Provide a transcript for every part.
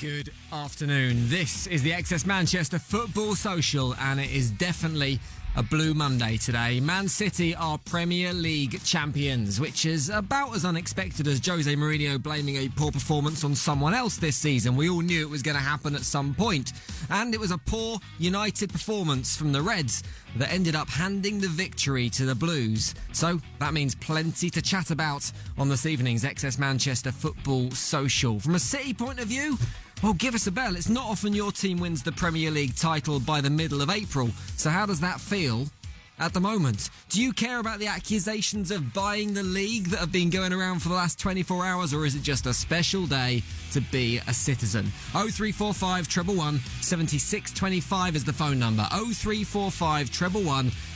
Good afternoon. This is the XS Manchester Football Social, and it is definitely a Blue Monday today. Man City are Premier League champions, which is about as unexpected as Jose Mourinho blaming a poor performance on someone else this season. We all knew it was going to happen at some point. And it was a poor United performance from the Reds that ended up handing the victory to the Blues. So that means plenty to chat about on this evening's XS Manchester Football Social. From a City point of view, well, give us a bell. It's not often your team wins the Premier League title by the middle of April. So, how does that feel at the moment? Do you care about the accusations of buying the league that have been going around for the last 24 hours, or is it just a special day to be a citizen? 0345 treble one 7625 is the phone number. 0345 treble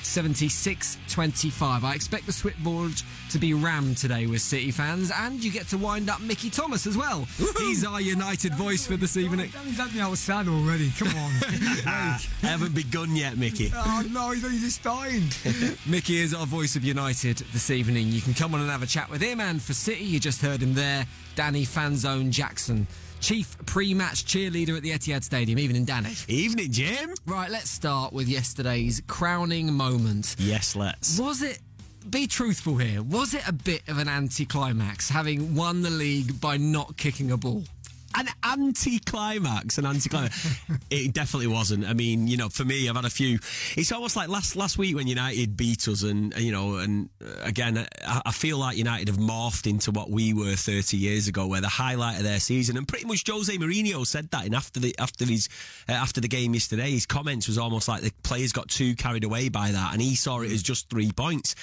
one 7625. I expect the switchboard to be rammed today with City fans, and you get to wind up Mickey Thomas as well. He's our United voice for this evening. He's had me outside already. Come on. I haven't begun yet, Mickey. oh no, he's only just starting. Mickey is our voice of United this evening. You can come on and have a chat with him, and for City, you just heard him there, Danny Fanzone Jackson. Chief pre-match cheerleader at the Etihad Stadium. Evening, Danny. Evening, Jim. Right, let's start with yesterday's crowning moment. Yes, let's. Was it? Be truthful here. Was it a bit of an anticlimax having won the league by not kicking a ball? An anti-climax, an anti-climax. it definitely wasn't. I mean, you know, for me, I've had a few. It's almost like last last week when United beat us, and you know, and uh, again, I, I feel like United have morphed into what we were 30 years ago, where the highlight of their season, and pretty much Jose Mourinho said that in after the after his uh, after the game yesterday, his comments was almost like the players got too carried away by that, and he saw it as just three points,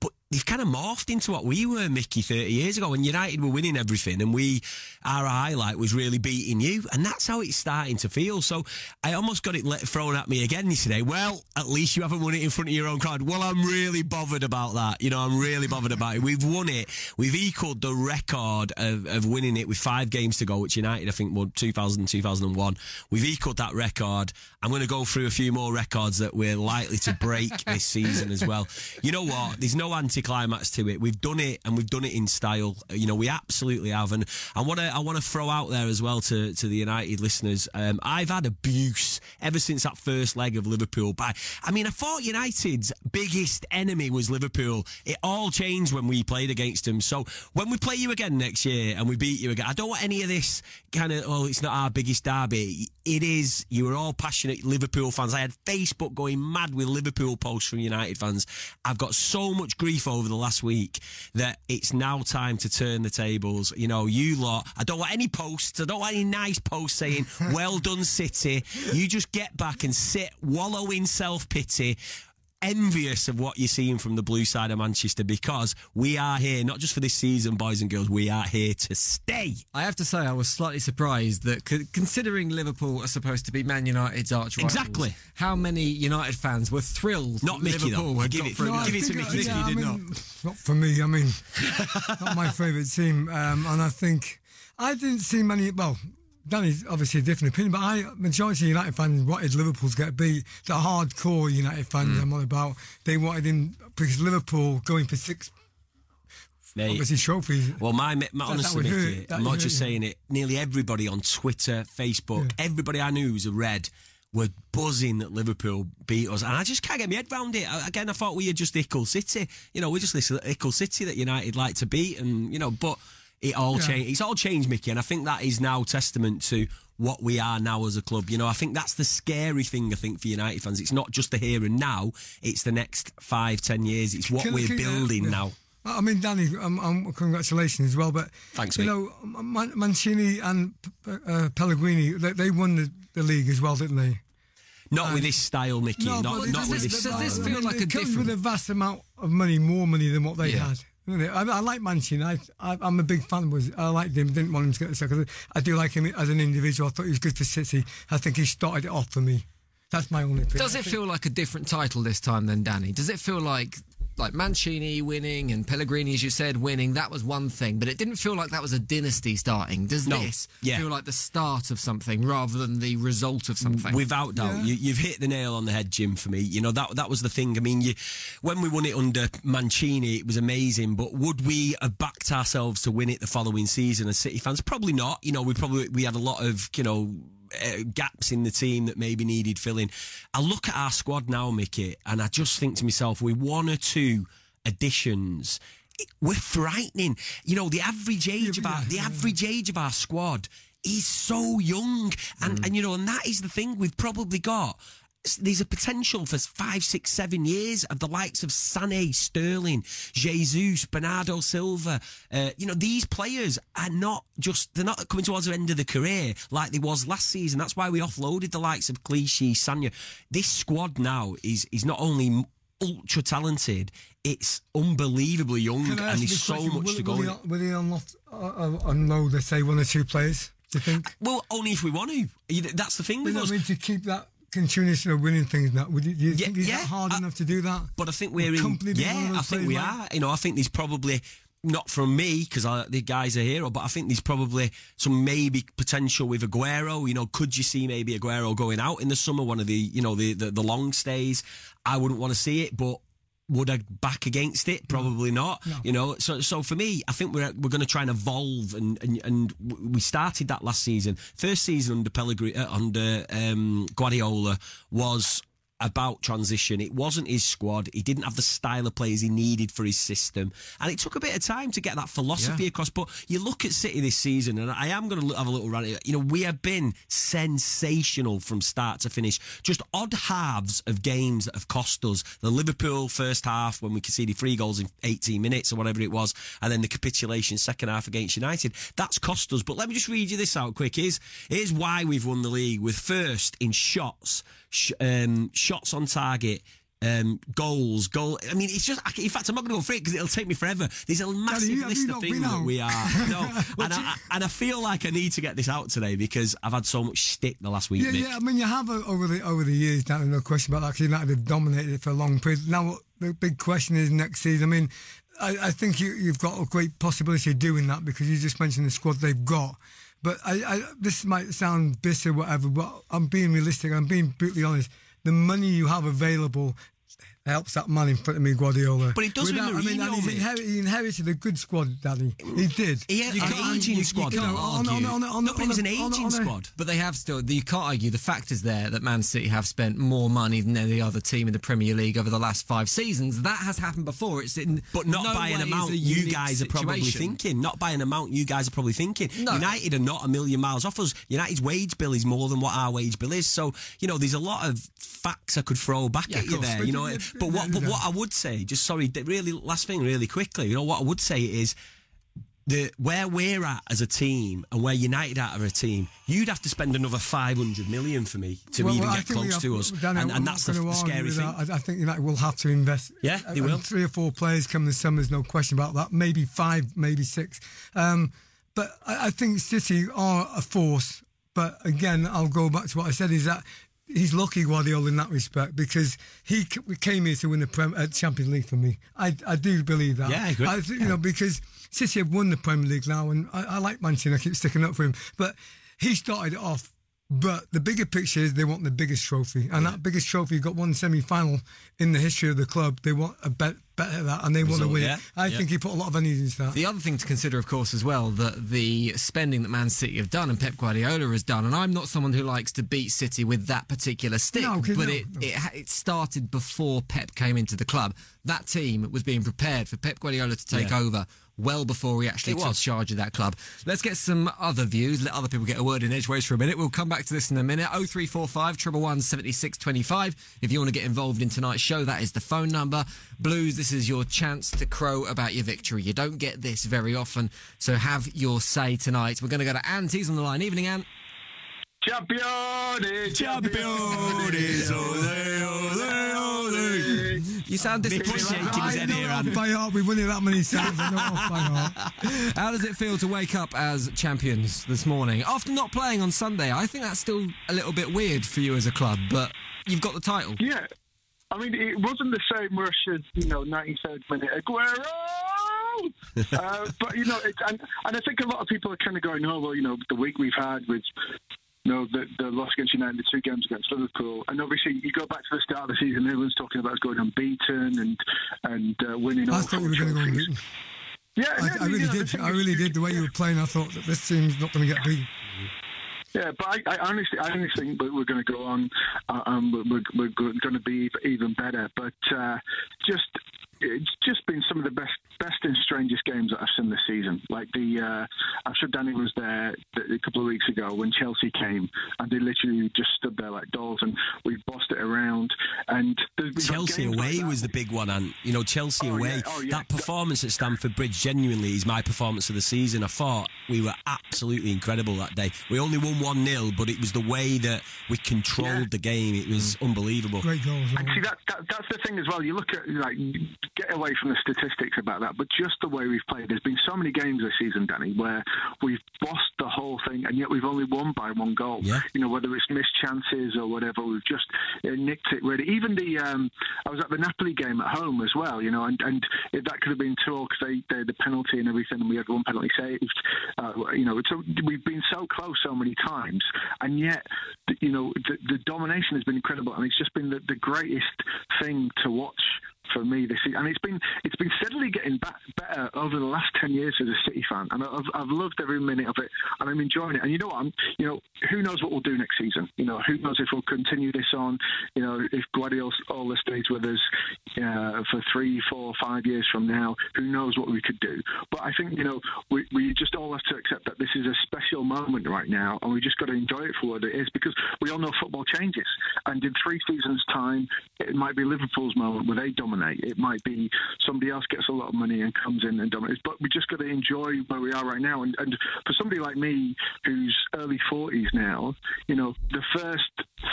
but they've kind of morphed into what we were, Mickey, 30 years ago when United were winning everything and we, our highlight was really beating you. And that's how it's starting to feel. So I almost got it let, thrown at me again yesterday. Well, at least you haven't won it in front of your own crowd. Well, I'm really bothered about that. You know, I'm really bothered about it. We've won it. We've equalled the record of, of winning it with five games to go, which United, I think, won 2000, 2001. We've equalled that record. I'm going to go through a few more records that we're likely to break this season as well. You know what? There's no anticlimax to it. We've done it, and we've done it in style. You know, we absolutely have. And I want to, I want to throw out there as well to to the United listeners. Um, I've had abuse ever since that first leg of Liverpool. But I mean, I thought United's biggest enemy was Liverpool. It all changed when we played against them. So when we play you again next year and we beat you again, I don't want any of this kind of. Oh, it's not our biggest derby. It is. You were all passionate Liverpool fans. I had Facebook going mad with Liverpool posts from United fans. I've got so much grief over the last week that it's now time to turn the tables. You know, you lot, I don't want any posts. I don't want any nice posts saying, well done, City. You just get back and sit, wallow in self pity envious of what you're seeing from the blue side of Manchester because we are here, not just for this season, boys and girls, we are here to stay. I have to say, I was slightly surprised that, considering Liverpool are supposed to be Man United's arch rivals, Exactly. how many United fans were thrilled Not that Mickey, Liverpool though. had Give got it- through. no, give it to think, Mickey. yeah, You did mean, Not for me. I mean, not my favourite team. Um, and I think I didn't see many. Well, Danny's obviously a different opinion, but I majority of United fans wanted Liverpool to get beat. The hardcore United fans mm. I'm on about, they wanted him because Liverpool going for six Mate, obviously trophies. Well, my, my That- that honestly, hurt. Mickey, That I'm not just saying it. Nearly everybody on Twitter, Facebook, everybody I knew who's a red were buzzing that Liverpool beat us, and I just can't get my head round it. Again, I thought we were just Ickle City. You know, we're just this Ickle City that United like to beat, and you know, but it all Yeah. changed. It's all changed, Mickey, and I think that is now testament to what we are now as a club. You know, I think that's the scary thing. I think for United fans, it's not just the here and now; it's the next five, ten years. It's what Can- we're can- building yeah. now. I mean, Danny, um, um, congratulations as well. But Thanks, you mate. know, Man- Mancini and uh, Pellegrini, they, they won the, the league as well, didn't they? Not with this style, Mickey. not not does with this- this does style. this I feel mean, like a it comes different- with a vast amount of money, more money than what they Yeah. had. I, I like Mancini. I, I, I'm a big fan. Was I liked him? Didn't want him to get the second. I do like him as an individual. I thought he was good for City. I think he started it off for me. That's my only. Does it feel like a different title this time than Danny? Does it feel like like Mancini winning and Pellegrini, as you said, winning? That was one thing, but it didn't feel like that was a dynasty starting. Does No. this Yeah. feel like the start of something rather than the result of something? Without doubt, you, you've hit the nail on the head, Jim. For me, you know that that was the thing. I mean, you, when we won it under Mancini, it was amazing. But would we have backed ourselves to win it the following season as City fans? Probably not. You know, we probably we had a lot of you know uh, gaps in the team that maybe needed filling. I look at our squad now, Mickey, and I just think to myself, we one or two additions. it- We're frightening. You know, the average age of our the average age of our squad is so young, and and you know, and that is the thing we've probably got. There's a potential for five, six, seven years of the likes of Sané, Sterling, Jesus, Bernardo Silva. Uh, you know, these players are not just, they're not coming towards the end of the career like they was last season. That's why we offloaded the likes of Clichy, Sagna. This squad now is, is not only ultra talented, it's unbelievably young and there's so question? much will, to go. Will he, it. will he unlock, uh, uh, unload, let's say, one or two players? Do you think? Well, only if we want to. That's the thing with us. I mean? To keep that continuation of winning things now, would you, do you Yeah, think he's yeah, hard I- enough to do that? But I think we're in. Company being Yeah, I think we like- are. You know, I think there's probably not from me because the guy's a hero, but I think there's probably some maybe potential with Aguero. You know, could you see maybe Aguero going out in the summer, one of the you know the the, the long stays? I wouldn't want to see it, but. Would I back against it? Probably not. You know, so so for me, I think we're we're going to try and evolve, and, and and we started that last season. First season under Pellegrini, uh, under um, Guardiola was about transition. It wasn't his squad. He didn't have the style of players he needed for his system, and it took a bit of time to get that philosophy Yeah. across. But you look at City this season, and I am going to have a little rant. You know, we have been sensational from start to finish. Just odd halves of games that have cost us. The Liverpool first half when we conceded three goals in 18 minutes or whatever it was, and then the capitulation second half against United. That's cost us. But let me just read you this out quick. Here's here's why we've won the league. With first in shots, sh- um, shots on target. Um, goals, goal. I mean, it's just. I, in fact, I'm not going to go for it because it'll take me forever. There's a massive you- list of things that we are. No, and I, I- and I feel like I need to get this out today because I've had so much stick the last week. Yeah, Mick. yeah. I mean, you have over the over the years, Dan, no question about that. 'cause United have dominated it for a long period. Now, the big question is next season. I mean, I, I think you, you've got a great possibility of doing that because you just mentioned the squad they've got. But I, I, this might sound bitter, whatever. But I'm being realistic. I'm being brutally honest. The money you have available helps that man in front of me, Guardiola. But he does with I mean, and Mourinho, inherited, he inherited a good squad, Danny. He did. He had You an aging you- you squad. can't though. on- on- on- on- no, but it was an on a- on aging squad. But they have still. You can't argue. The fact is there that Man City have spent more money than any other team in the Premier League over the last five seasons. That has happened before. It's in, But not no by an amount you unique guys are probably thinking. Not by an amount you guys are probably thinking. No. United are not a million miles off us. United's wage bill is more than what our wage bill is. So you know, there's a lot of facts I could throw back Yeah, at you there. You know, you- but what? But what I would say, just sorry, really last thing, really quickly. You know what I would say is. The, where we're at as a team and where United are as a team, you'd have to spend another 500 million for me to Well, even well, get close have- to us. And and that's the, gonna the argue scary thing. that. I, I think United will have to invest. Yeah, they will. Three or four players come this summer. There's no question about that. Maybe five, maybe six. Um, but I, I think City are a force. But again, I'll go back to what I said: is that he's lucky Guardiola in that respect because he came here to win the Prem, uh, Champions League for me. I, I do believe that. Yeah, I agree. think, you know because City have won the Premier League now, and I, I like Mancini. I keep sticking up for him, but he started it off. But the bigger picture is they want the biggest trophy, and that biggest trophy got one semi-final in the history of the club. They want a bet, better that, and they want to win yeah, it. I yeah. think he put a lot of energy into that. The other thing to consider, of course, as well, that the spending that Man City have done and Pep Guardiola has done, and I'm not someone who likes to beat City with that particular stick, No, 'cause but no, it, no. it it started before Pep came into the club. That team was being prepared for Pep Guardiola to take Yeah. over well before he actually It took was. charge of that club. Let's get some other views. Let other people get a word in edgeways for a minute. We'll come back to this in a minute. 0345 triple one seventy six twenty five. If you want to get involved in tonight's show, that is the phone number. Blues, this is your chance to crow about your victory. You don't get this very often, so have your say tonight. We're going to go to Ant. He's on the line. Evening, Ant. Champione, eh, Champions, eh. ole, ole, ole. You sound Nick disappointed. is shaking his head here, off by heart. We've won it that many times. I know off by heart. How does it feel to wake up as champions this morning after not playing on Sunday? I think that's still a little bit weird for you as a club, but you've got the title. Yeah. I mean, it wasn't the same rush as, you know, 93rd minute Aguero! uh, but, you know, it, and, and I think a lot of people are kind of going, oh, well, you know, the week we've had with, you know, the, the loss against United, the two games against Liverpool, and obviously you go back to the start of the season, everyone's talking about us going unbeaten and and uh, winning all I thought four were going to go unbeaten. Yeah, I, yeah, I really the did. I really did. The way you were playing, I thought that this team's not going to get beaten. Yeah, but I, I honestly, I honestly think we're going to go on, uh, um, we're, we're going to be even better. But uh, just, it's just been some of the best, best and strangest games that I've seen this season. Like the, uh, I'm sure Danny was there couple of weeks ago when Chelsea came, and they literally just stood there like dolls, and we bossed it around. And there's- we've had Chelsea games like away was the big one, and you know Chelsea Oh, away. yeah, oh, yeah. That performance at Stamford Bridge genuinely is my performance of the season. I thought we were absolutely incredible that day. We only won one 0 but it was the way that we controlled Yeah. the game. It was mm. unbelievable. Great goals. And see that, that that's the thing as well. You look at like get away from the statistics about that, but just the way we've played. There's been so many games this season, Danny, where we've bossed the whole thing, and yet we've only won by one goal. Yeah. You know, whether it's missed chances or whatever, we've just uh, nicked it really. Even the um, I was at the Napoli game at home as well. You know, and and it, that could have been two because they, they the penalty and everything, and we had one penalty saved. Uh, you know, so we've been so close so many times, and yet you know the, the domination has been incredible, and it's just been the, the greatest thing to watch for me this season. And it's been it's been steadily getting back, better over the last ten years as a City fan, and I've, I've loved every minute of it, and I'm enjoying it. And you know what? I'm, you know, who knows what we'll do next season? You know, who knows if we'll continue this on? You know, if Guardiola stays with us uh, for three, four, five years from now, who knows what we could do? But I think you know we, we just all have to accept that this is a special moment right now, and we just got to enjoy it for what it is because we all know football changes, and in three seasons' time, it might be Liverpool's moment where they dominate. It might be somebody else gets a lot of money and comes in and dominates. But we just got to enjoy where we are right now. And, and for somebody like me, who's early forties now, you know, the first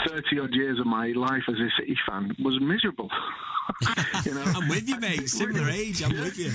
thirty odd years of my life as a City fan was miserable. you know, I'm with you, mate. Similar age. I'm with you.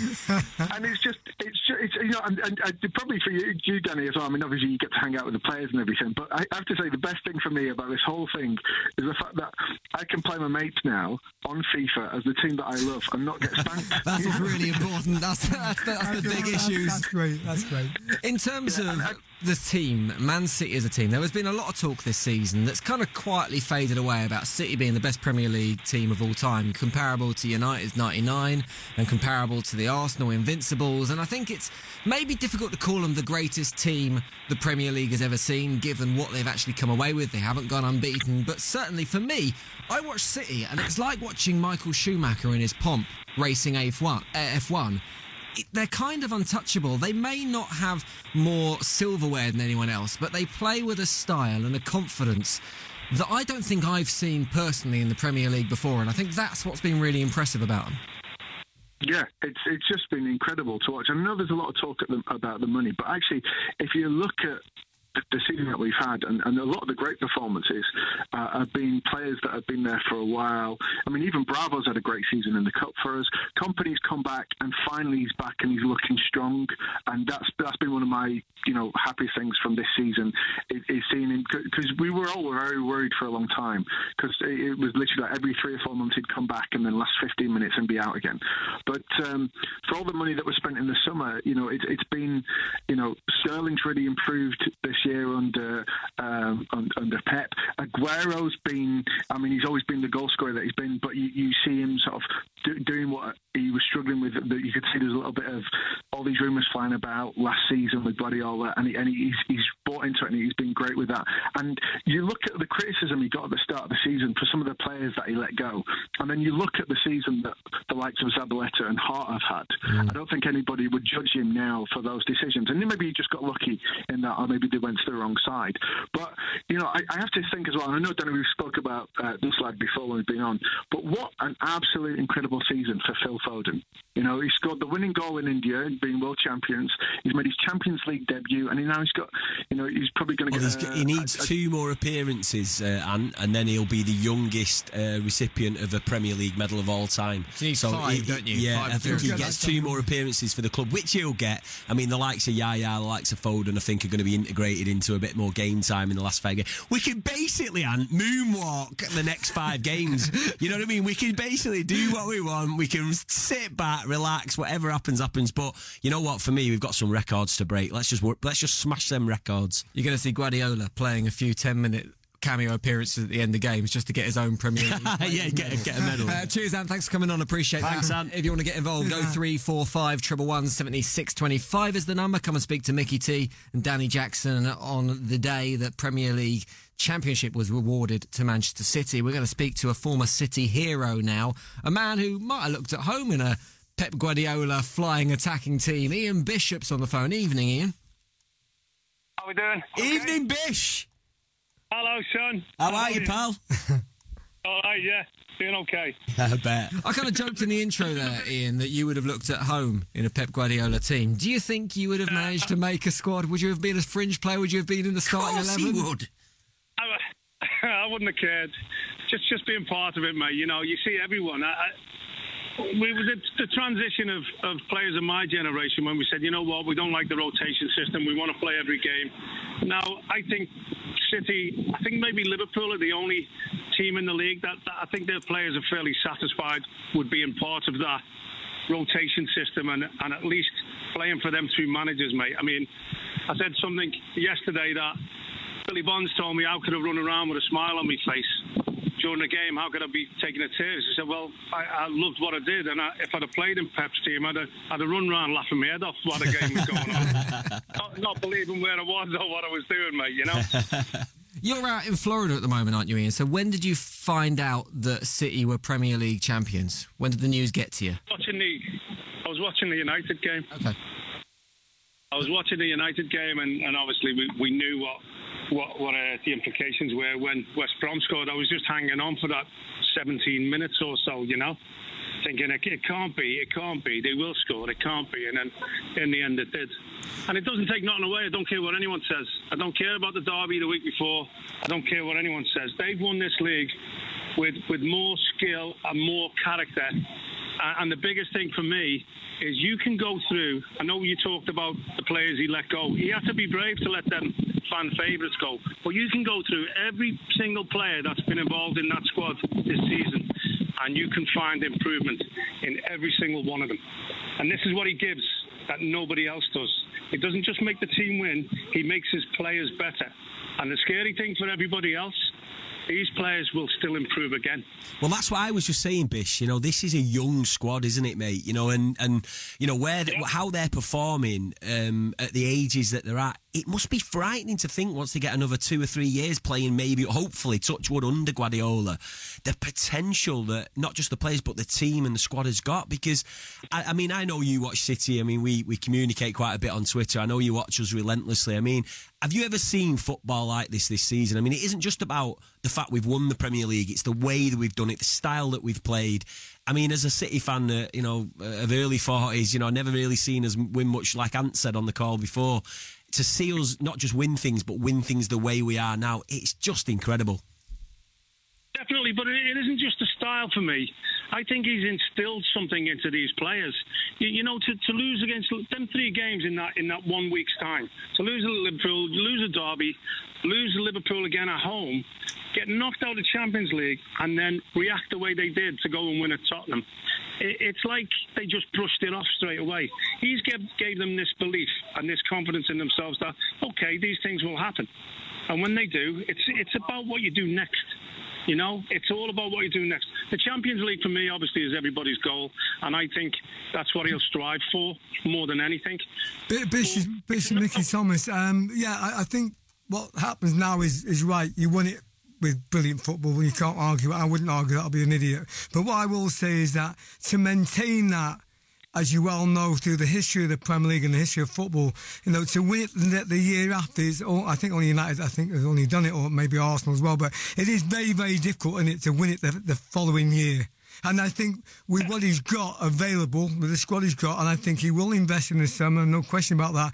and it's just it's just, it's you know and, and, and probably for you, you Danny as well. I mean, obviously you get to hang out with the players and everything, but I have to say the best thing for me about this whole thing is the fact that I can play my mates now on FIFA as the team that I love and not get spanked. That's what's really important. That's, that's, the, that's the big That's- issues. That's great. That's great. In terms of the team, Man City as a team, there has been a lot of talk this season that's kind of quietly faded away about City being the best Premier League team of all time, comparable to United's 99 and comparable to the Arsenal Invincibles. And I think it's maybe difficult to call them the greatest team the Premier League has ever seen, given what they've actually come away with. They haven't gone unbeaten. But certainly for me, I watch City and it's like watching Michael Schumacher in his pomp racing F1. uh, F1 it- they're kind of untouchable. They may not have more silverware than anyone else, but they play with a style and a confidence that I don't think I've seen personally in the Premier League before, and I think that's what's been really impressive about them. Yeah, it's it's just been incredible to watch. I know there's a lot of talk the, about the money, but actually, if you look at the, season that we've had, and, and a lot of the great performances uh, have been players that have been there for a while. I mean, even Bravo's had a great season in the cup for us. Kompany's come back, and finally he's back, and he's looking strong. And that's that's been one of my you know happiest things from this season is, is seeing him because we were all very worried for a long time because it, was literally like every three or four months he'd come back and then last 15 minutes and be out again. But um, for all the money that was spent in the summer, you know, it, has been, you know, Sterling's really improved this year under um, under Pep. Aguero's been, I mean, he's always been the goal scorer that he's been, but you, you see him sort of do, doing what he was struggling with. That you could see there's a little bit of all these rumours flying about last season with Guardiola, and, he, and he's, he's bought into it and he's been great with that. And you look at the criticism he got at the start of the season for some of the players that he let go, and then you look at the season that the likes of Zabaleta and Hart have had. Mm. I don't think anybody would judge him now for those decisions. And maybe he just got lucky in that, or maybe they went to the wrong side. But you know, I, I have to think as well. And I know Danny, we've spoke about uh, this lad before when we've been on, but what an absolute incredible season for Phil Foden. You know, he scored the winning goal in India, being world champions. He's made his Champions League debut, and he now he's got, you know, he's probably going to well, get. he needs a, a, two more appearances, uh, and and then he'll be the youngest uh, recipient of a Premier League medal of all time. You so five, he, don't you? Yeah, five I think he gets two more appearances for the club, which he'll get. I mean, the likes of Yaya, the likes of Foden, I think are going to be integrated into a bit more game time in the last five games. We can basically, and moonwalk the next five games. You know what I mean? We can basically do what we want. We can sit back, relax, whatever happens, happens. But you know what? For me, we've got some records to break. Let's just work, let's just smash them records. You're going to see Guardiola playing a few ten minute cameo appearances at the end of games just to get his own Premier League. yeah, get, a, get a medal. Uh, cheers, Ant. Thanks for coming on. Appreciate Thanks, that. Ant. If you want to get involved, go three four five triple one seventy six twenty five is the number. Come and speak to Mickey T and Danny Jackson on the day that Premier League Championship was rewarded to Manchester City. We're going to speak to a former City hero now, a man who might have looked at home in a Pep Guardiola flying attacking team. Ian Bishop's on the phone. Evening, Ian. How are we doing? Okay. Evening, Bish. Hello, son. How, How are you, pal? All right, yeah. Doing okay. I bet. I kind of joked in the intro there, Ian, that you would have looked at home in a Pep Guardiola team. Do you think you would have managed to make a squad? Would you have been a fringe player? Would you have been in the starting eleven? He would. I, I wouldn't have cared. Just, just being part of it, mate. You know, you see everyone. I, I, we the, the transition of, of players of my generation when we said, you know what, we don't like the rotation system. We want to play every game. Now, I think City, I think maybe Liverpool are the only team in the league that, that I think their players are fairly satisfied with being part of that rotation system and, and at least playing for them through managers, mate. I mean, I said something yesterday that Billy Bonds told me how could I run around with a smile on my face during the game, how could I be taking a tears? I said, well, I, I loved what I did, and I, if I'd have played in Pep's team, I'd have, I'd have run around laughing my head off while the game was going on, not, not believing where I was or what I was doing, mate. You know. You're out in Florida at the moment, aren't you, Ian? So when did you find out that City were Premier League champions? When did the news get to you? Watching the, I was watching the United game. Okay. I was watching the United game, and, and obviously we, we knew what what what uh, the implications were when West Brom scored. I was just hanging on for that 17 minutes or so, you know, thinking it, it can't be, it can't be. They will score, it can't be, and then in the end it did. And it doesn't take nothing away. I don't care what anyone says. I don't care about the derby the week before. I don't care what anyone says. They've won this league with with more skill and more character. And the biggest thing for me is you can go through. I know you talked about the players he let go. He had to be brave to let them fan favourites go. But you can go through every single player that's been involved in that squad this season, and you can find improvement in every single one of them. And this is what he gives that nobody else does. He doesn't just make the team win, he makes his players better. And the scary thing for everybody else these players will still improve again. Well, that's what I was just saying, Bish. You know, this is a young squad, isn't it, mate? You know, and and you know where how they're performing um, at the ages that they're at. It must be frightening to think once they get another two or three years playing, maybe hopefully Touchwood under Guardiola, the potential that not just the players but the team and the squad has got. Because I, I mean, I know you watch City. I mean, we we communicate quite a bit on Twitter. I know you watch us relentlessly. I mean, have you ever seen football like this this season? I mean, it isn't just about the fact we've won the Premier League; it's the way that we've done it, the style that we've played. I mean, as a City fan, uh, you know, uh, of early forties, you know, I've never really seen us win much. Like Ant said on the call before, to see us not just win things, but win things the way we are now, it's just incredible. Definitely, but it isn't just a style for me. I think he's instilled something into these players. You, you, know, to, to lose against them three games in that in that one week's time, to lose a Liverpool, lose a Derby, lose Liverpool again at home, get knocked out of Champions League, and then react the way they did to go and win at Tottenham. It's like they just brushed it off straight away. He's gave, gave them this belief and this confidence in themselves that okay, these things will happen, and when they do, it's it's about what you do next. You know, it's all about what you do next. The Champions League for me, obviously, is everybody's goal, and I think that's what he'll strive for more than anything. Bishop, Bishop Mickey Thomas, um, yeah, I, I think what happens now is is right. You won it with brilliant football. You can't argue. I wouldn't argue that. I'll be an idiot. But what I will say is that to maintain that as you well know, through the history of the Premier League and the history of football, you know, to win it the, year after is, oh, I think only United, I think, has only done it, or maybe Arsenal as well. But it is very, very difficult in it to win it the, the following year. And I think with what he's got available, with the squad he's got, and I think he will invest in the summer, no question about that.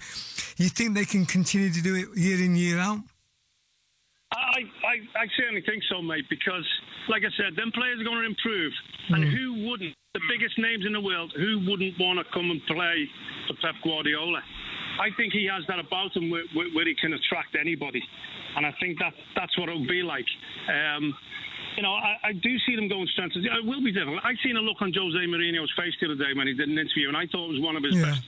You think they can continue to do it year in, year out? I, I, I certainly think so, mate, because, like I said, them players are going to improve. Mm. And who wouldn't? The biggest names in the world, who wouldn't want to come and play for Pep Guardiola? I think he has that about him where, where, he can attract anybody. And I think that that's what it'll be like. Um, you know, I, I, do see them going strength. It will be difficult. I seen a look on Jose Mourinho's face the other day when he did an interview, and I thought it was one of his yeah. best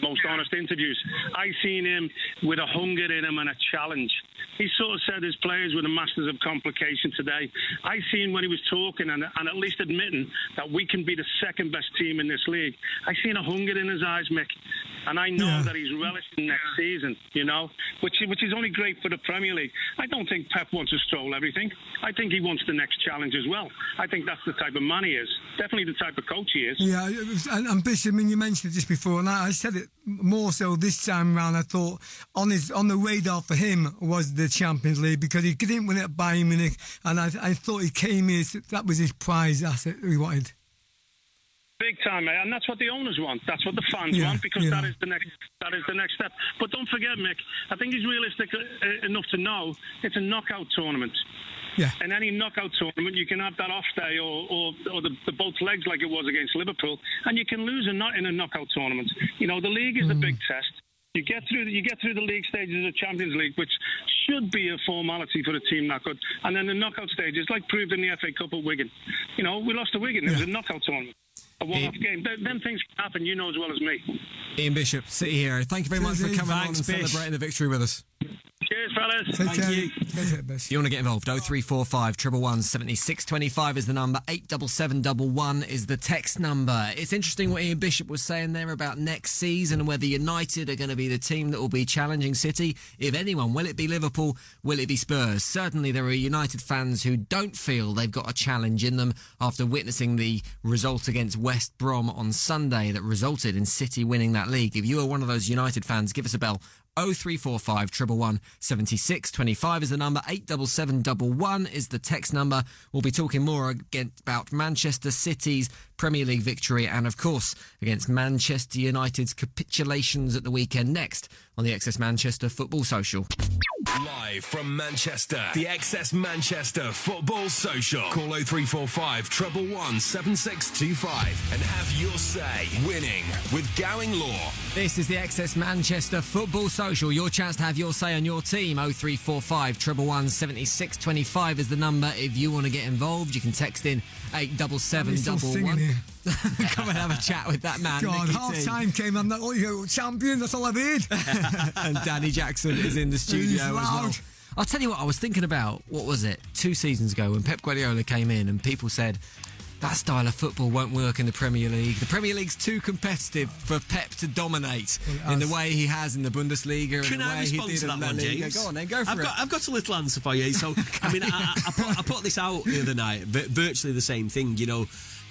most honest interviews. I seen him with a hunger in him and a challenge. He sort of said his players were the masters of complication today. I seen when he was talking and, and at least admitting that we can be the second best team in this league. I seen a hunger in his eyes, Mick, and I know yeah. that he's relishing next season. You know, which which is only great for the Premier League. I don't think Pep wants to stroll everything. I think he wants the next challenge as well. I think that's the type of man he is. Definitely the type of coach he is. Yeah, and, and Bishop, I mean, you mentioned it just before, and I, I said it more so this time around. I thought on his on the radar for him was the Champions League because he didn't win it at Bayern Munich, and I, I thought he came here. That was his prize asset he wanted. Big time, mate, and that's what the owners want. That's what the fans yeah, want because yeah. that is the next that is the next step. But don't forget, Mick. I think he's realistic uh, enough to know it's a knockout tournament. Yeah. In any knockout tournament, you can have that off day or, or, or the, the, both legs like it was against Liverpool, and you can lose a not in a knockout tournament. You know, the league is mm. the big test. You get through the, you get through the league stages of the Champions League, which should be a formality for a team that good, and then the knockout stages, like proved in the FA Cup at Wigan. You know, we lost to Wigan. It was a knockout tournament. A one-off game. Them things happen, you know as well as me. Ian Bishop, City here. Thank you very much for coming Thanks, on and Bish. celebrating the victory with us. Cheers, fellas. Take Thank care. you. If you want to get involved, 0345 111 7625 is the number, 87711 is the text number. It's interesting what Ian Bishop was saying there about next season and whether United are going to be the team that will be challenging City. If anyone, will it be Liverpool? Will it be Spurs? Certainly, there are United fans who don't feel they've got a challenge in them after witnessing the result against West Brom on Sunday that resulted in City winning that league. If you are one of those United fans, give us a bell 0345 111 76 25 is the number. 87711 is the text number. We'll be talking more about Manchester City's Premier League victory and, of course, against Manchester United's capitulations at the weekend next on the XS Manchester Football Social. Live from Manchester, the XS Manchester Football Social. Call 0345 111 7625 and have your say. Winning with Gowing Law. This is the XS Manchester Football Social. Your chance to have your say on your team. 0345 111 7625 is the number. If you want to get involved, you can text in 87711. Come and have a chat with that man. God, half T. time came on that. Oh, you champion, that's all I need. and Danny Jackson is in the studio as well. I'll tell you what, I was thinking about, what was it, two seasons ago when Pep Guardiola came in and people said, that style of football won't work in the Premier League. The Premier League's too competitive for Pep to dominate in the way he has in the Bundesliga. Can I respond to that one, James? Go on, then go for I've it. Got, I've got a little answer for you. So, I mean, I, I, put, I put this out the other night, virtually the same thing. You know,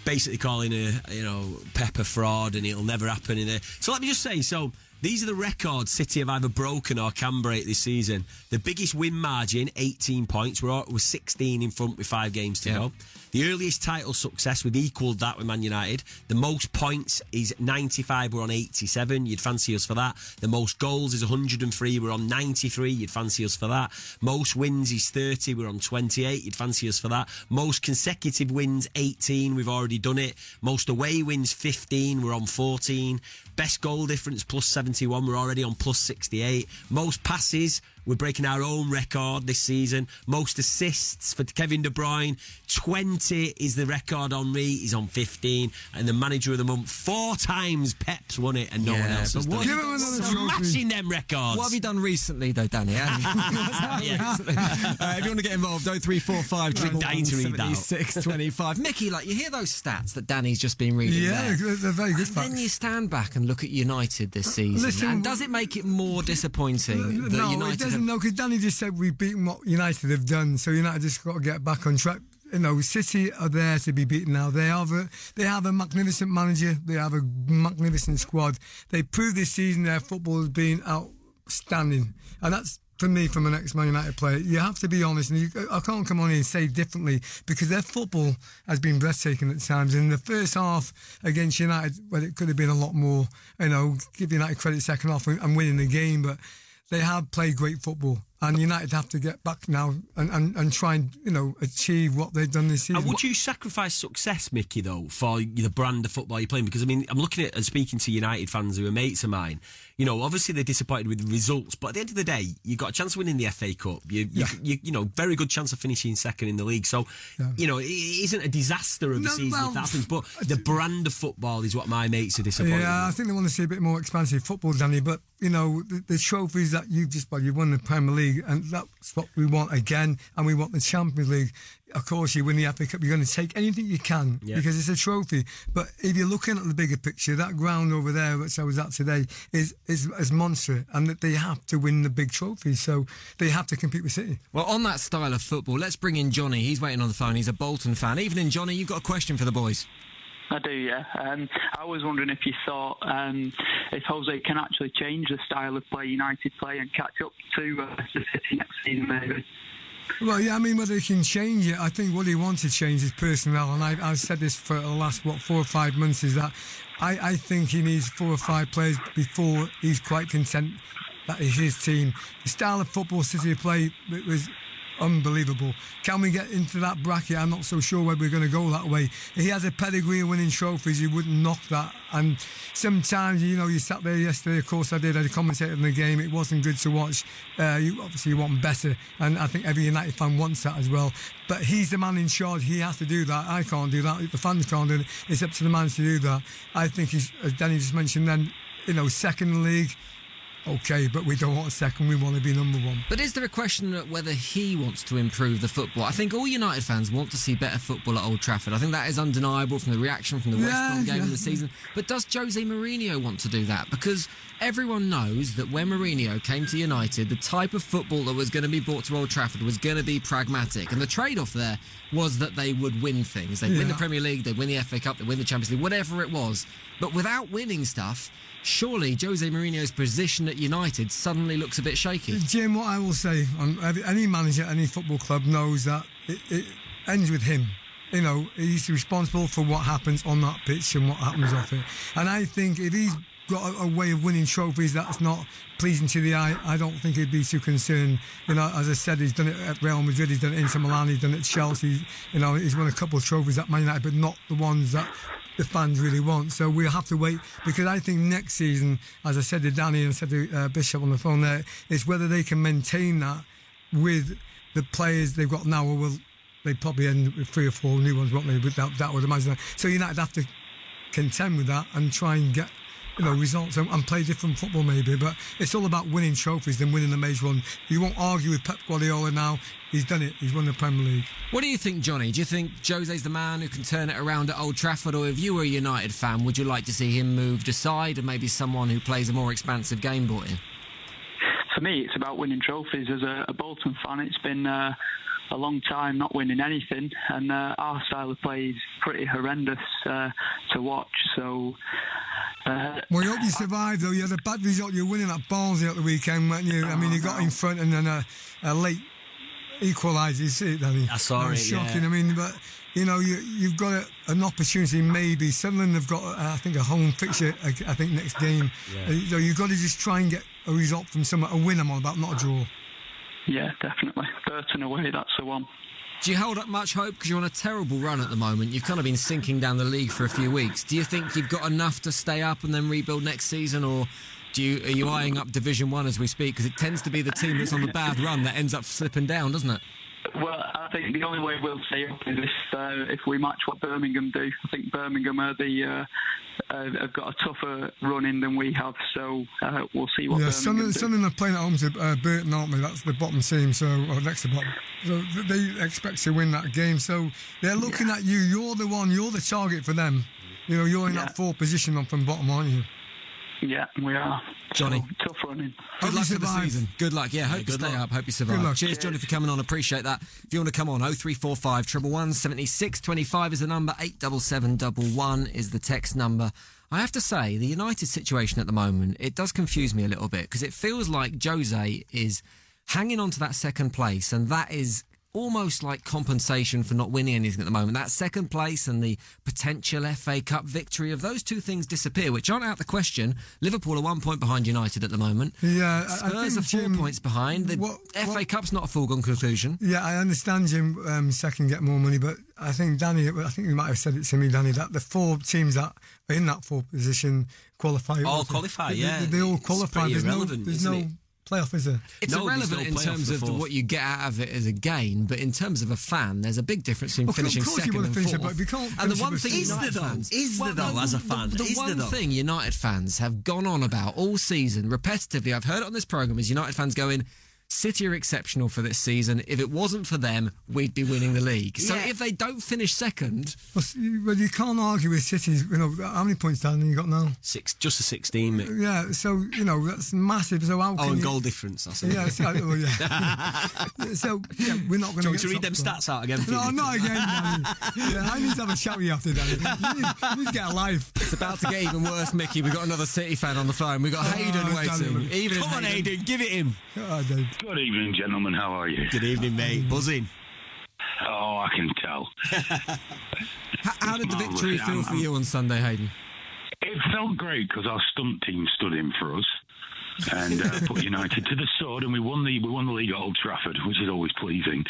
basically calling a you know Pepper fraud and it'll never happen in there. So let me just say, so these are the records City have either broken or can break this season. The biggest win margin, 18 points. We're, we're 16 in front with five games to yeah. go. The earliest title success, we've equalled that with Man United. The most points is 95, we're on 87. You'd fancy us for that. The most goals is 103, we're on 93. You'd fancy us for that. Most wins is 30, we're on 28. You'd fancy us for that. Most consecutive wins, 18, we've already done it. Most away wins, 15, we're on 14. Best goal difference, plus 71, we're already on plus 68. Most passes, We're breaking our own record this season. Most assists for Kevin De Bruyne. 20 is the record on me. He's on 15. And the manager of the month, four times Pep's won it and no one else has but done Give him it. another trophy. Smashing them records. What have you done recently, though, Danny? uh, if you want to get involved, 0345 I'm dying to read that out. 7625. Mickey, like, you hear those stats that Danny's just been reading Yeah, there. they're, they're very good And then you stand back and look at United this season. Listen, and does it make it more disappointing that no, United No, because Danny just said we've beaten what United have done, so United just got to get back on track. You know, City are there to be beaten now. They have a they have a magnificent manager. They have a magnificent squad. They proved this season their football has been outstanding, and that's for me from an ex-Man United player. You have to be honest, and you, I can't come on here and say differently because their football has been breathtaking at times. In the first half against United, well, it could have been a lot more. You know, give United credit second half and, and winning the game, but they have played great football, and United have to get back now and, and, and try and you know achieve what they've done this season. And would you sacrifice success, Mickey, though, for the brand of football you're playing? Because I mean, I'm looking at and speaking to United fans who are mates of mine. You know, obviously they're disappointed with the results, but at the end of the day, you got a chance of winning the FA Cup. You, you, Yeah. you, you know, very good chance of finishing second in the league. So, you know, it isn't a disaster of a No, season well, if that happens. But the brand of football is what my mates are disappointed. Yeah, I think they want to see a bit more expansive football, Danny. But you know, the, the trophies that you've just well, you won the Premier League, and that's what we want again. And we want the Champions League. Of course, you win the FA Cup. You're going to take anything you can Yeah. because it's a trophy. But if you're looking at the bigger picture, that ground over there, which I was at today, is is, is monster, and that they have to win the big trophies. So they have to compete with City. Well, on that style of football, let's bring in Johnny. He's waiting on the phone. He's a Bolton fan. Evening, Johnny. You've got a question for the boys. I do, yeah. Um, I was wondering if you thought um, if Jose can actually change the style of play United play and catch up to uh, the City next season, maybe. Well, yeah, I mean, whether he can change it, I think what he wants to change is personnel. And I, I've said this for the last, what, four or five months is that I, I think he needs four or five players before he's quite content that is his team. The style of football City play was unbelievable. Can we get into that bracket? I'm not so sure whether we're going to go that way. He has a pedigree of winning trophies. You wouldn't knock that. And sometimes, you know, you sat there yesterday. Of course, I did. I commentated on the game. It wasn't good to watch. Uh, you obviously want better, and I think every United fan wants that as well. But he's the man in charge. He has to do that. I can't do that. The fans can't do it. It's up to the man to do that. I think he's, as Danny just mentioned, then you know, second league. Okay, but we don't want a second. We want to be number one. But is there a question of whether he wants to improve the football? I think all United fans want to see better football at Old Trafford. I think that is undeniable from the reaction from the West Yeah, Brom game yeah. of the season. But does Jose Mourinho want to do that? Because everyone knows that when Mourinho came to United, the type of football that was going to be brought to Old Trafford was going to be pragmatic. And the trade off there was that they would win things. They'd win the Premier League, they'd win the FA Cup, they'd win the Champions League, whatever it was. But without winning stuff, surely Jose Mourinho's position at United suddenly looks a bit shaky. Jim, what I will say um, on any manager, any football club knows that it, it ends with him. You know, he's responsible for what happens on that pitch and what happens off it. And I think if he's got a, a way of winning trophies that's not pleasing to the eye, I don't think he'd be too concerned. You know, as I said, he's done it at Real Madrid, he's done it Inter Milan, he's done it at Chelsea. You know, he's won a couple of trophies at Man United, but not the ones that the fans really want. So we'll have to wait because I think next season, as I said to Danny and said to uh, Bishop on the phone there, is whether they can maintain that with the players they've got now, or will they probably end with three or four new ones, won't they? But that, that would imagine. So United have to contend with that and try and get you know results and, and play different football maybe. But it's all about winning trophies than winning the major one. You won't argue with Pep Guardiola now. He's done it. He's won the Premier League. What do you think, Johnny? Do you think Jose's the man who can turn it around at Old Trafford, or if you were a United fan, would you like to see him moved aside and maybe someone who plays a more expansive game brought in? For me, it's about winning trophies. As a, a Bolton fan, it's been uh, a long time not winning anything, and uh, our style of play is pretty horrendous uh, to watch. So. Uh, Well, you hope you survived though. You had a bad result. You were winning at Barnsley at the weekend, weren't you? I mean, you got in front and then a, a late equaliser. You see it, Danny? I saw That it, Shocking. yeah. I mean, but you know, you, you've got a, an opportunity. Maybe Sunderland have got, uh, I think, a home fixture. I, I think next game. Uh, So you've got to just try and get a result from somewhere. A win, I'm on about, not a draw. yeah, definitely. Burton away, that's the one. Do you hold up much hope because you're on a terrible run at the moment? You've kind of been sinking down the league for a few weeks. Do you think you've got enough to stay up and then rebuild next season, or Do you are you eyeing up Division One as we speak? Because it tends to be the team that's on the bad run that ends up slipping down, doesn't it? Well, I think the only way we'll stay up is if uh, if we match what Birmingham do. I think Birmingham are the uh, uh, have got a tougher run in than we have, so uh, we'll see what Yeah, Birmingham Sunderland, are playing at home to uh, Burton, aren't they? That's the bottom team, so next to bottom. So they expect to win that game. So they're looking at you. You're the one. You're the target for them. You know, you're in Yeah. that fourth position on from bottom, aren't you? Yeah, we are. Johnny. So, tough running. Good Hope luck you for the season. Good luck. Yeah, hope you good stay luck. up. Hope you survive. luck. Cheers, Johnny, for coming on. Appreciate that. If you want to come on, 0345 triple one seventy six twenty five is the number. Eight double seven double one is the text number. I have to say, the United situation at the moment it does confuse me a little bit because it feels like Jose is hanging on to that second place, and that is almost like compensation for not winning anything at the moment. That second place and the potential FA Cup victory of those two things disappear, which aren't out of the question. Liverpool are one point behind United at the moment. Yeah, I- I Spurs think, are four Jim, points behind. The what- FA what- Cup's not a foregone conclusion. Yeah, I understand Jim um, second get more money, but I think Danny, I think you might have said it to me, Danny, that the four teams that are in that four position qualify. All qualify, They- yeah. They, they all It's qualify. pretty There's no, irrelevant, there's isn't no it? Playoff, is there? It's No, irrelevant no in terms of the, what you get out of it as a gain, but in terms of a fan, there's a big difference between Of course- finishing of course you second and finish it, fourth. but you can't and the one thing Is United there fans, Is there Well, though, no, as a the- fan? The, Is one though? thing United fans have gone on about all season repetitively, I've heard it on this program, is United fans going. City are exceptional for this season. If it wasn't for them, we'd be winning the league. So Yeah. if they don't finish second, Well, you- well, you can't argue with City's. You know, how many points down you got now? Six, just a 16, mate. Yeah, so you know that's massive. So how Oh, can and you, goal difference. That's it. Oh, yeah, so, well, yeah. so yeah, we're not going Do you want to me read them stats out again? No, not again, Danny. Yeah, I need to have a chat with you after, Danny. You need, you need to get a life. it's about to get even worse, Mickey. We've got another City fan on the phone. We've got oh, Hayden Oh, waiting. Danny. Even Come on, Aiden, give it him. Oh, Dave. Good evening, gentlemen. How are you? Good evening, mate. Buzzing. Oh, I can tell. How, how did the victory feel I'm- for you on Sunday, Hayden? It felt great because our stunt team stood in for us and uh, put United to the sword, and we won the we won the league at Old Trafford, which is always pleasing.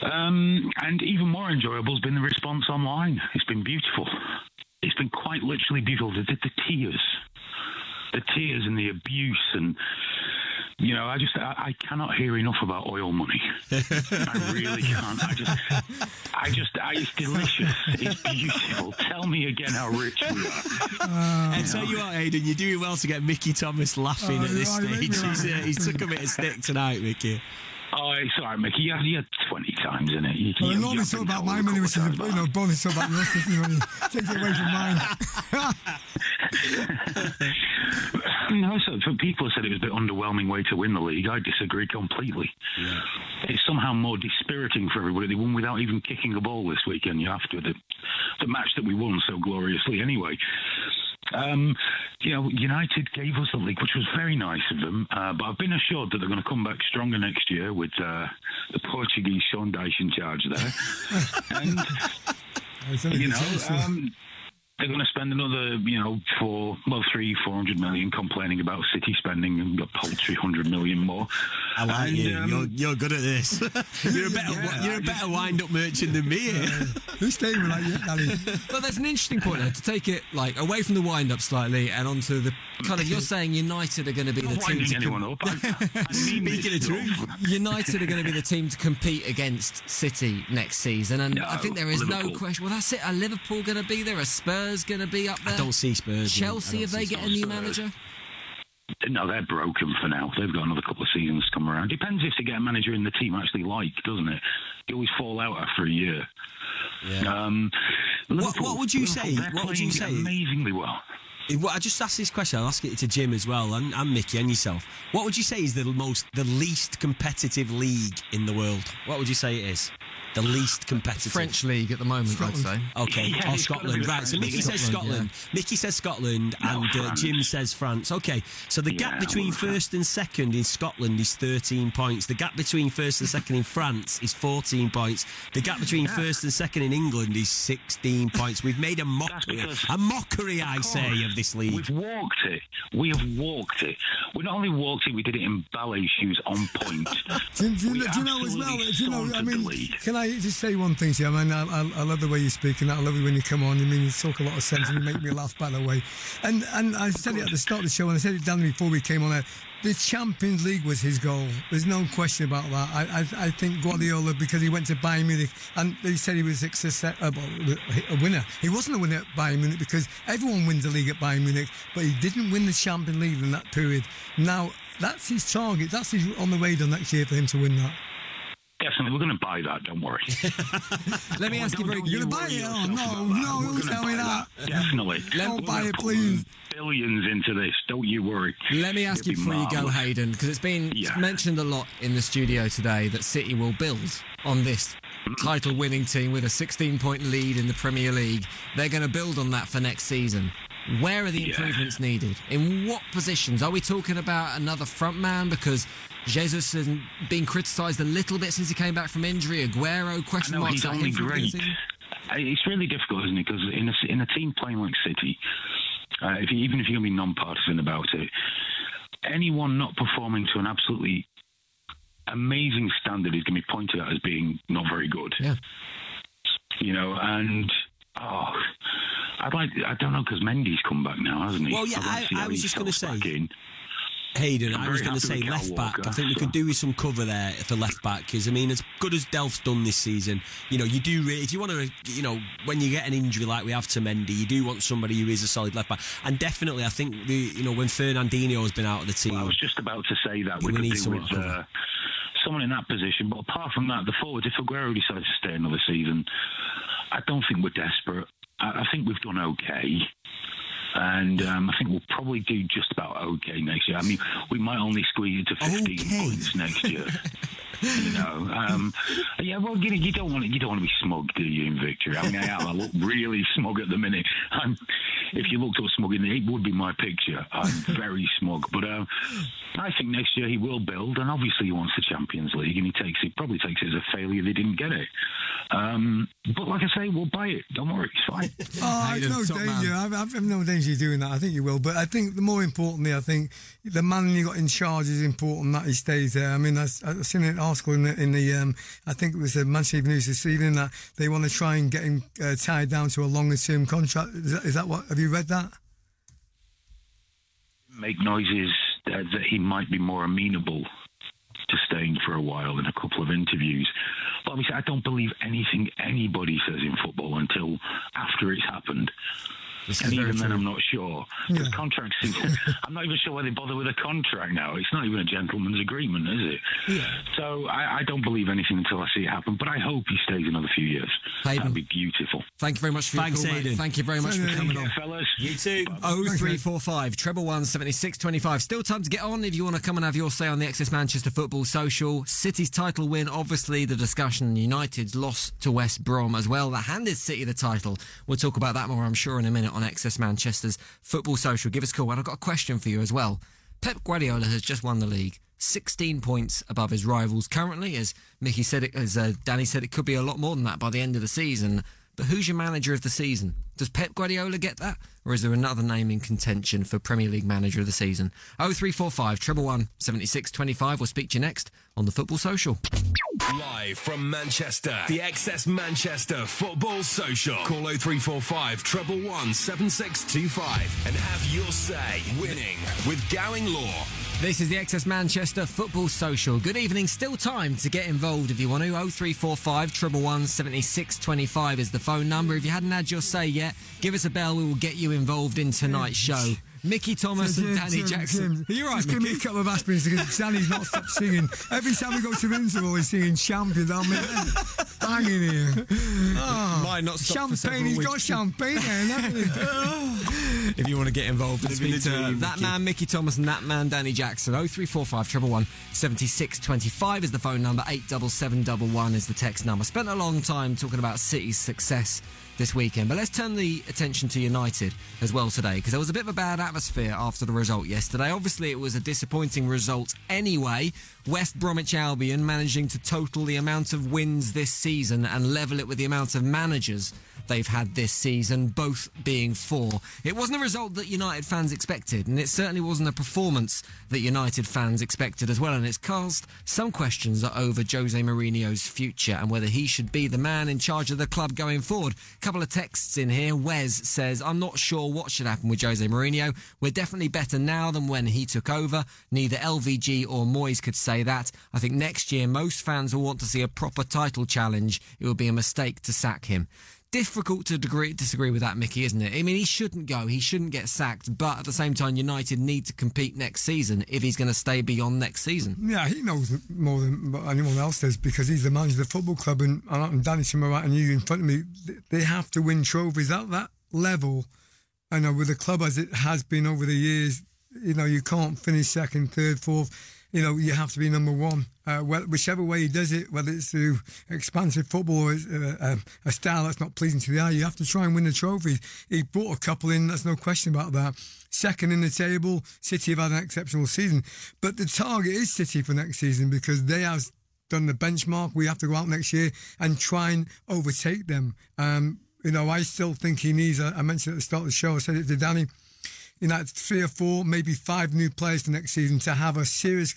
Um, and even more enjoyable has been the response online. It's been beautiful. It's been quite literally beautiful. The, the, the tears, the tears, and the abuse, and you know, I just I, I cannot hear enough about oil money. I really can't. I just, I just, I, it's delicious. It's beautiful. Tell me again how rich we are. I tell you what, Aiden, you're doing well to get Mickey Thomas laughing Oh, at this you stage. make He's, uh, laugh. he's took a bit of stick tonight, Mickey. Oh, it's all right, Mickey. You had, you had 20 times in it. You, Well, you, normally talk about my money, which is, you know, talk about your City money. Takes it away from mine. No, so for people who said it was a bit underwhelming way to win the league, I disagree completely. It's somehow more dispiriting for everybody. They won without even kicking a ball this weekend. You after the the match that we won so gloriously anyway. Um, you know, United gave us the league, which was very nice of them. Uh, but I've been assured that they're going to come back stronger next year with uh, the Portuguese Sean Dyche in charge there. and you know, um, they're going to spend another, you know, four, well, three, four hundred million complaining about City spending and a paltry hundred million more. I like And, you. um, you're, you're good at this. you're a better, Yeah, you're I a better just- wind-up merchant than me. Who's staying with like you, Danny? Well, there's an interesting point there to take it like away from the wind up slightly and onto the kind of. You're saying United are going to be I'm the team to anyone com- up. I, I mean Speaking this of truth. United are going to be the team to compete against City next season, and I think there is no question. Well, that's it. Are Liverpool going to be there? Are Spurs going to be up there? I don't see Spurs. Chelsea, I if they see get a Spurs. new manager. No, they're broken for now. They've got another couple of seasons to come around. Depends if they get a manager in the team actually like, doesn't it? You always fall out after a year. Um, Liverpool- what would you Liverpool, say? they're What would you playing say? Amazingly well. Well, I just asked this question. I'll ask it to Jim as well, and, and Mickey and yourself. What would you say is the most, the least competitive league in the world? What would you say it is? The least competitive. French league at the moment, I'd say. Okay, Yeah, or it's Scotland. Right, so Mickey league. says Scotland, Scotland. Mickey says Scotland, No, and uh, Jim says France. Okay, so the gap between first and second in Scotland is 13 points. The gap between first and second in France is 14 points. The gap between first and second in England is 16 points. We've made a mockery, a mockery, I say, of this league. We've walked it. We have walked it. We not only walked it, we did it in ballet shoes on point. Do, do, We do you know as well? absolutely Do you know? I the mean, league. can I I just say one thing to you? I mean, I, I, I love the way you speak, and I love it when you come on. I mean, you talk a lot of sense, and you make me laugh. By the way, and and I said it at the start of the show, and I said it down before we came on. Air. The Champions League was his goal. There's no question about that. I, I, I think Guardiola, because he went to Bayern Munich, and they said he was a, uh, a winner. He wasn't a winner at Bayern Munich because everyone wins the league at Bayern Munich, but he didn't win the Champions League in that period. Now that's his target. That's his on the radar next year for him to win that. Definitely, we're going to buy that. Don't worry. Let me ask you very. You're going to buy it? Oh no, no! Don't tell me that. that. Definitely. Don't buy it, please. Billions into this. Don't you worry. Let me ask It'll you be before you go. Hayden, because it's been Yeah. mentioned a lot in the studio today that City will build on this title-winning team with a 16-point lead in the Premier League. They're going to build on that for next season. Where are the Yeah. improvements needed? In what positions? Are we talking about another front man because Jesus has been criticised a little bit since he came back from injury? Aguero question marks he's only him for the great. Uh, It's really difficult, isn't it? Because in a, in a team playing like City, uh, if you, even if you're going to be non-partisan about it, anyone not performing to an absolutely amazing standard is going to be pointed at as being not very good. Yeah. You know, and oh, I'd like I don't know because Mendy's come back now, hasn't he? Well, yeah, I'd I- I was just gonna say- back in. Hayden, I'm I was going to say left back. Walker, I think we could do with some cover there for left back because I mean, as good as Delph's done this season, you know, you do re- if you want to, you know, when you get an injury like we have to Mendy, you do want somebody who is a solid left back. And definitely, I think the you know when Fernandinho has been out of the team, I was just about to say that We we, could need someone with uh, someone in that position. But apart from that, the forwards, if Aguero decides to stay another season, I don't think we're desperate. I, I think we've done okay. And um, I think we'll probably do just about okay next year. I mean, we might only squeeze to 15 Okay. points next year. you know, um, yeah. Well, you, know, you don't want to, you don't want to be smug, do you, in victory? I mean, I am. I look really smug at the minute. I'm, if you looked up smug in it, it would be my picture. I'm very smug, but uh, I think next year he will build, and obviously he wants the Champions League, and he takes it probably takes it as a failure they didn't get it. Um, but like I say, we'll buy it. Don't worry, it's fine. Oh, Hayden, no danger. I've, I've no danger of doing that. I think you will. But I think the more importantly, I think the man you got in charge is important that he stays there. I mean, I, I've seen an article in the, in the um, I think it was the Manchester News this evening that they want to try and get him uh, tied down to a longer term contract. Is that, is that what? Have you read that? make noises uh, that he might be more amenable to staying for a while in a couple of interviews. But obviously, I don't believe anything anybody says in football until after it's happened. This and even then. I'm not sure. Because contracts, I'm not even sure why they bother with a contract now. It's not even a gentleman's agreement, is it? Yeah. So I, I don't believe anything until I see it happen. But I hope he stays another few years. Hayden. That'd be beautiful. Thank you very much for Thanks, your call, mate. Thank you very much for coming you. on. fellas. you too. Oh three four five treble one seventy six twenty five. Still time to get on if you want to come and have your say on the XS Manchester Football Social. City's title win, obviously the discussion. United's loss to West Brom as well. That handed City the title. We'll talk about that more, I'm sure, in a minute on XS Manchester's Football Social. Give us a call. And I've got a question for you as well. Pep Guardiola has just won the league. 16 points above his rivals currently, as Mickey said it, as uh, Danny said, it could be a lot more than that by the end of the season. But who's your manager of the season? Does Pep Guardiola get that? Or is there another name in contention for Premier League manager of the season? 0345 treble one 76 25. We'll speak to you next on the Football Social. Live from Manchester, the XS Manchester Football Social. Call 0345 treble one seven six two five and have your say. Winning with Gowing Law. This is the XS Manchester Football Social. Good evening. Still time to get involved if you want to. 0345 treble one 76 25 is the phone number. If you hadn't had your say yet, give us a bell. We will get you involved in tonight's show. Mickey Thomas and Danny Jim, Jackson. Jim, Are you right, Just give me a couple of aspirins because Danny's not stopped singing. Every time we go to the interval, he's singing champion. I'm banging here. Oh, Might not stop for several champagne. He's got champagne there, hasn't he? if you want to get involved and Living speak to dream, that Mickey. man Mickey Thomas and that man Danny Jackson 0345 treble one 7625 is the phone number 87711 is the text number spent a long time talking about City's success this weekend. But let's turn the attention to United as well today because there was a bit of a bad atmosphere after the result yesterday. Obviously it was a disappointing result anyway. West Bromwich Albion managing to total the amount of wins this season and level it with the amount of managers they've had this season, both being four. It wasn't a result that United fans expected, and it certainly wasn't a performance that United fans expected as well. And it's cast some questions over Jose Mourinho's future and whether he should be the man in charge of the club going forward. A couple of texts in here. Wes says, I'm not sure what should happen with Jose Mourinho. We're definitely better now than when he took over. Neither LVG or Moyes could say that. I think next year most fans will want to see a proper title challenge. It would be a mistake to sack him difficult to degree, disagree with that, Mickey, isn't it? I mean, he shouldn't go. He shouldn't get sacked. But at the same time, United need to compete next season if he's going to stay beyond next season. Yeah, he knows more than anyone else does because he's the manager of the football club. And, and Danny Timmer and you in front of me, they have to win trophies at that level. I know with the club as it has been over the years, you know, you can't finish second, third, fourth you know, you have to be number one. Uh, whichever way he does it, whether it's through expansive football or uh, um, a style that's not pleasing to the eye, you have to try and win the trophy. He brought a couple in, there's no question about that. Second in the table, City have had an exceptional season. But the target is City for next season because they have done the benchmark. We have to go out next year and try and overtake them. Um, you know, I still think he needs, I mentioned at the start of the show, I said it to Danny, you know, three or four, maybe five new players for next season to have a serious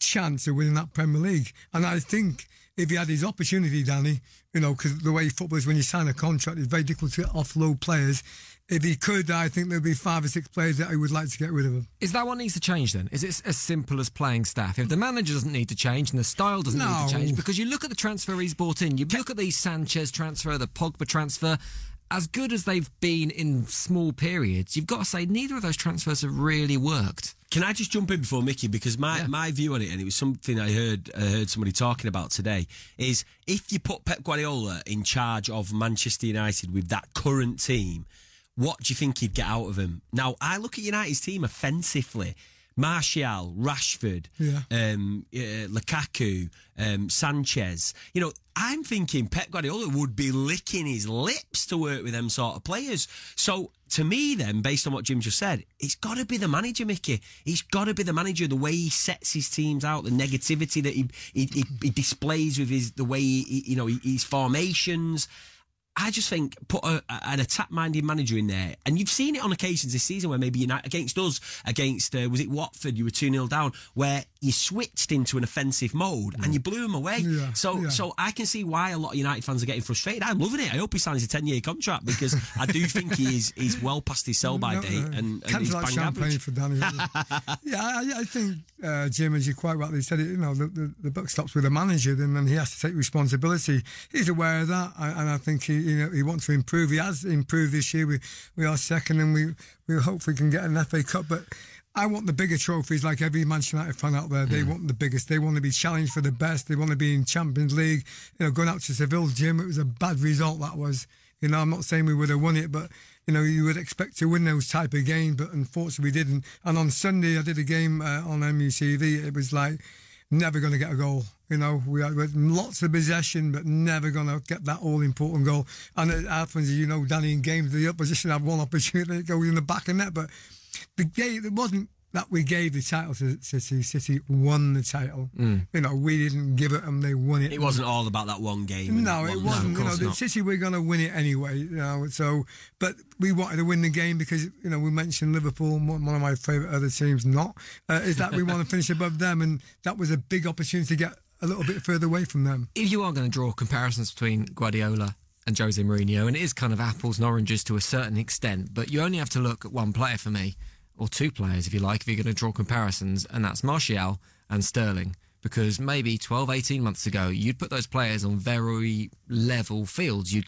chance of winning that Premier League. And I think if he had his opportunity, Danny, you know, because the way football is when you sign a contract, it's very difficult to offload players. If he could, I think there'd be five or six players that I would like to get rid of him. Is that what needs to change then? Is it as simple as playing staff? If the manager doesn't need to change and the style doesn't no. need to change, because you look at the transfer he's brought in, you look at the Sanchez transfer, the Pogba transfer, as good as they've been in small periods, you've got to say neither of those transfers have really worked. Can I just jump in before Mickey? Because my, yeah. my view on it, and it was something I heard I heard somebody talking about today, is if you put Pep Guardiola in charge of Manchester United with that current team, what do you think he'd get out of him? Now, I look at United's team offensively. Martial, Rashford, yeah. um, uh, Lukaku, um, Sanchez. You know, I'm thinking Pep Guardiola would be licking his lips to work with them sort of players. So to me, then, based on what Jim just said, it's got to be the manager, Mickey. He's got to be the manager. The way he sets his teams out, the negativity that he he, he, he displays with his the way he, you know his formations. I just think put a, an attack-minded manager in there, and you've seen it on occasions this season where maybe United against us, against uh, was it Watford, you were two 0 down, where you switched into an offensive mode and you blew them away. Yeah, so, yeah. so I can see why a lot of United fans are getting frustrated. I'm loving it. I hope he signs a ten-year contract because I do think he is he's well past his sell-by No, date no. and, and Can't he's like bang champagne average. for Danny. yeah, I, I think uh, Jim, as you quite rightly said, it, you know, the, the, the buck stops with the manager, then and he has to take responsibility. He's aware of that, and I think he, you know, he wants to improve. He has improved this year. We we are second, and we we hope we can get an FA Cup, but. I want the bigger trophies, like every Manchester United fan out there. They want the biggest. They want to be challenged for the best. They want to be in Champions League. You know, going out to Seville, Jim, it was a bad result. That was. You know, I'm not saying we would have won it, but you know, you would expect to win those type of games, but unfortunately we didn't. And on Sunday, I did a game uh, on MUTV. It was like never going to get a goal. You know, we had lots of possession, but never going to get that all important goal. And it happens, you know, Danny, in games, the opposition had one opportunity, to go in the back of net, but the game, it wasn't that we gave the title to City. City won the title. You know, we didn't give it them; they won it. It wasn't all about that one game. No, and it wasn't. of you know, the. City we're going to win it anyway. You know, so but we wanted to win the game because you know we mentioned Liverpool, one one of my favourite other teams. Not uh, is that we want to finish above them, and that was a big opportunity to get a little bit further away from them. if you are going to draw comparisons between Guardiola and Jose Mourinho, and it is kind of apples and oranges to a certain extent, but you only have to look at one player for me, or two players if you like, if you're going to draw comparisons, and that's Martial and Sterling. Because maybe 12, 18 months ago, you'd put those players on very level fields. You'd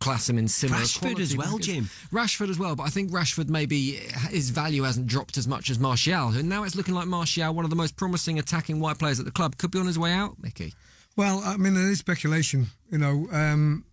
class them in similar Rashford quality as well, because- Jim. Rashford as well, but I think Rashford maybe his value hasn't dropped as much as Martial, and now it's looking like Martial, one of the most promising attacking white players at the club, could be on his way out, Mickey. Well, I mean, there is speculation. You know, um,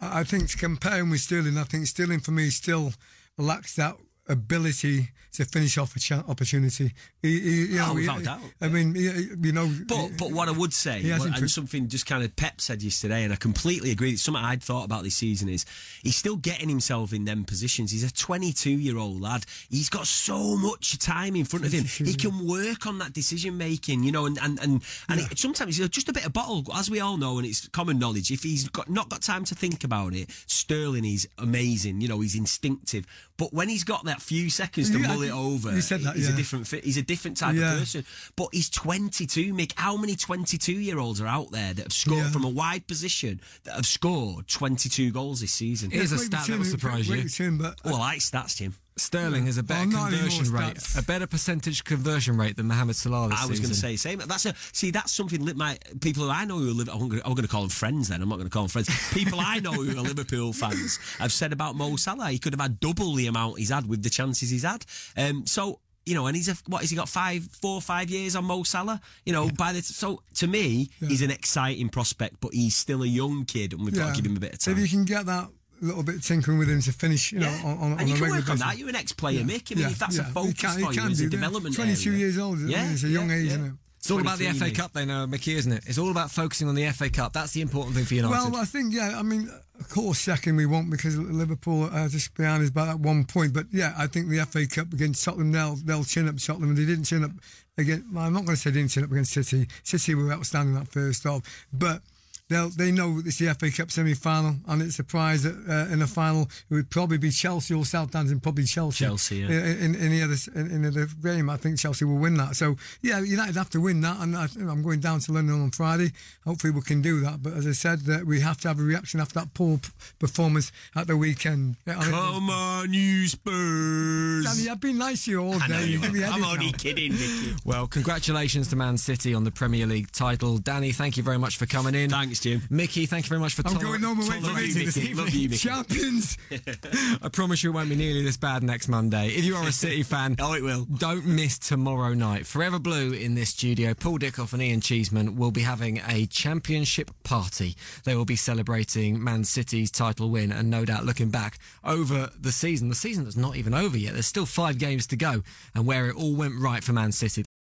I I think to compare him with Sterling, I think Sterling for me still lacks that ability to finish off a cha- opportunity. He, he, you know, Oh, he- without doubt. I mean, you know, But but what I would say, He and something just kind of Pep said yesterday, and I completely agree. It's something I'd thought about this season is he's still getting himself in them positions. He's a 22 year old lad. He's got so much time in front of him. He can work on that decision making, you know, and and and, and it, sometimes it's just a bit of bottle, as we all know, and it's common knowledge. If he's got not got time to think about it, Sterling is amazing. You know, he's instinctive. But when he's got that few seconds to Yeah, mull it over, you said that, he's a different fit. He's a different type Yeah. of person. But he's 22, Mick. How many 22 year olds are out there that have scored Yeah. from a wide position that have scored 22 goals this season? Here's a stat that will surprise you. to see him, but uh, Well, I like stats, Jim. Sterling has a better Well, conversion rate, a better percentage conversion rate than Mohamed Salah this I was going to say same. That's a see. That's something that my people who I know who live. I'm going to call them friends. Then I'm not going to call them friends. People I know who are Liverpool fans have said about Mo Salah. He could have had double the amount he's had with the chances he's had. Um, so you know, and he's a, what has he got five, four, five years on Mo Salah? You know, by the so to me, he's an exciting prospect, but he's still a young kid, and we've got to give him a bit of time. if you can get that little bit tinkering with him to finish, you know, Yeah. on, on, and on you a can regular work on basis. that. You're an ex-player, Mick. I mean, if that's a he focus can, for he you can as a do that. development 22 area. years old. Yeah, Yeah, it's a young age, yeah. isn't it? It's all about the FA. Cup, they know, uh, Mickey, isn't it? It's all about focusing on the FA Cup. That's the important thing for United. Well, I think yeah. I mean, of course, second we won't because Liverpool are just behind us by that one point. But yeah, I think the FA Cup against Tottenham, they'll they'll chin up Tottenham. They didn't chin up against. Well, I'm not going to say they didn't chin up against City. City were outstanding that first off, but. They'll, they know it's the FA Cup semi-final, and it's a prize that uh, in the final it would probably be Chelsea or Southampton, probably Chelsea. Chelsea, yeah. In, in, in the other in, in the other game, I think Chelsea will win that. So yeah, United have to win that, and I, I'm going down to London on Friday. Hopefully, we can do that. But as I said, that we have to have a reaction after that poor p- performance at the weekend. Yeah, Come on, you Spurs. Danny, I've been nice to you all day. you You give me are. I'm only now. kidding, Mickey. Well, congratulations to Man City on the Premier League title. Danny, thank you very much for coming in. Thanks, Jim. Mickey, thank you very much for talking. I'm going home away from tolerating Italy this Mickey. Love you. Mickey. Champions. I promise you it won't be nearly this bad next Monday. If you are a City fan, Oh, it will. Don't miss tomorrow night. Forever Blue in this studio. Paul Dickov and Ian Cheeseman will be having a championship party. They will be celebrating Man City's title win and no doubt looking back over the season. The season that's not even over yet. There's still five games to go and where it all went right for Man City.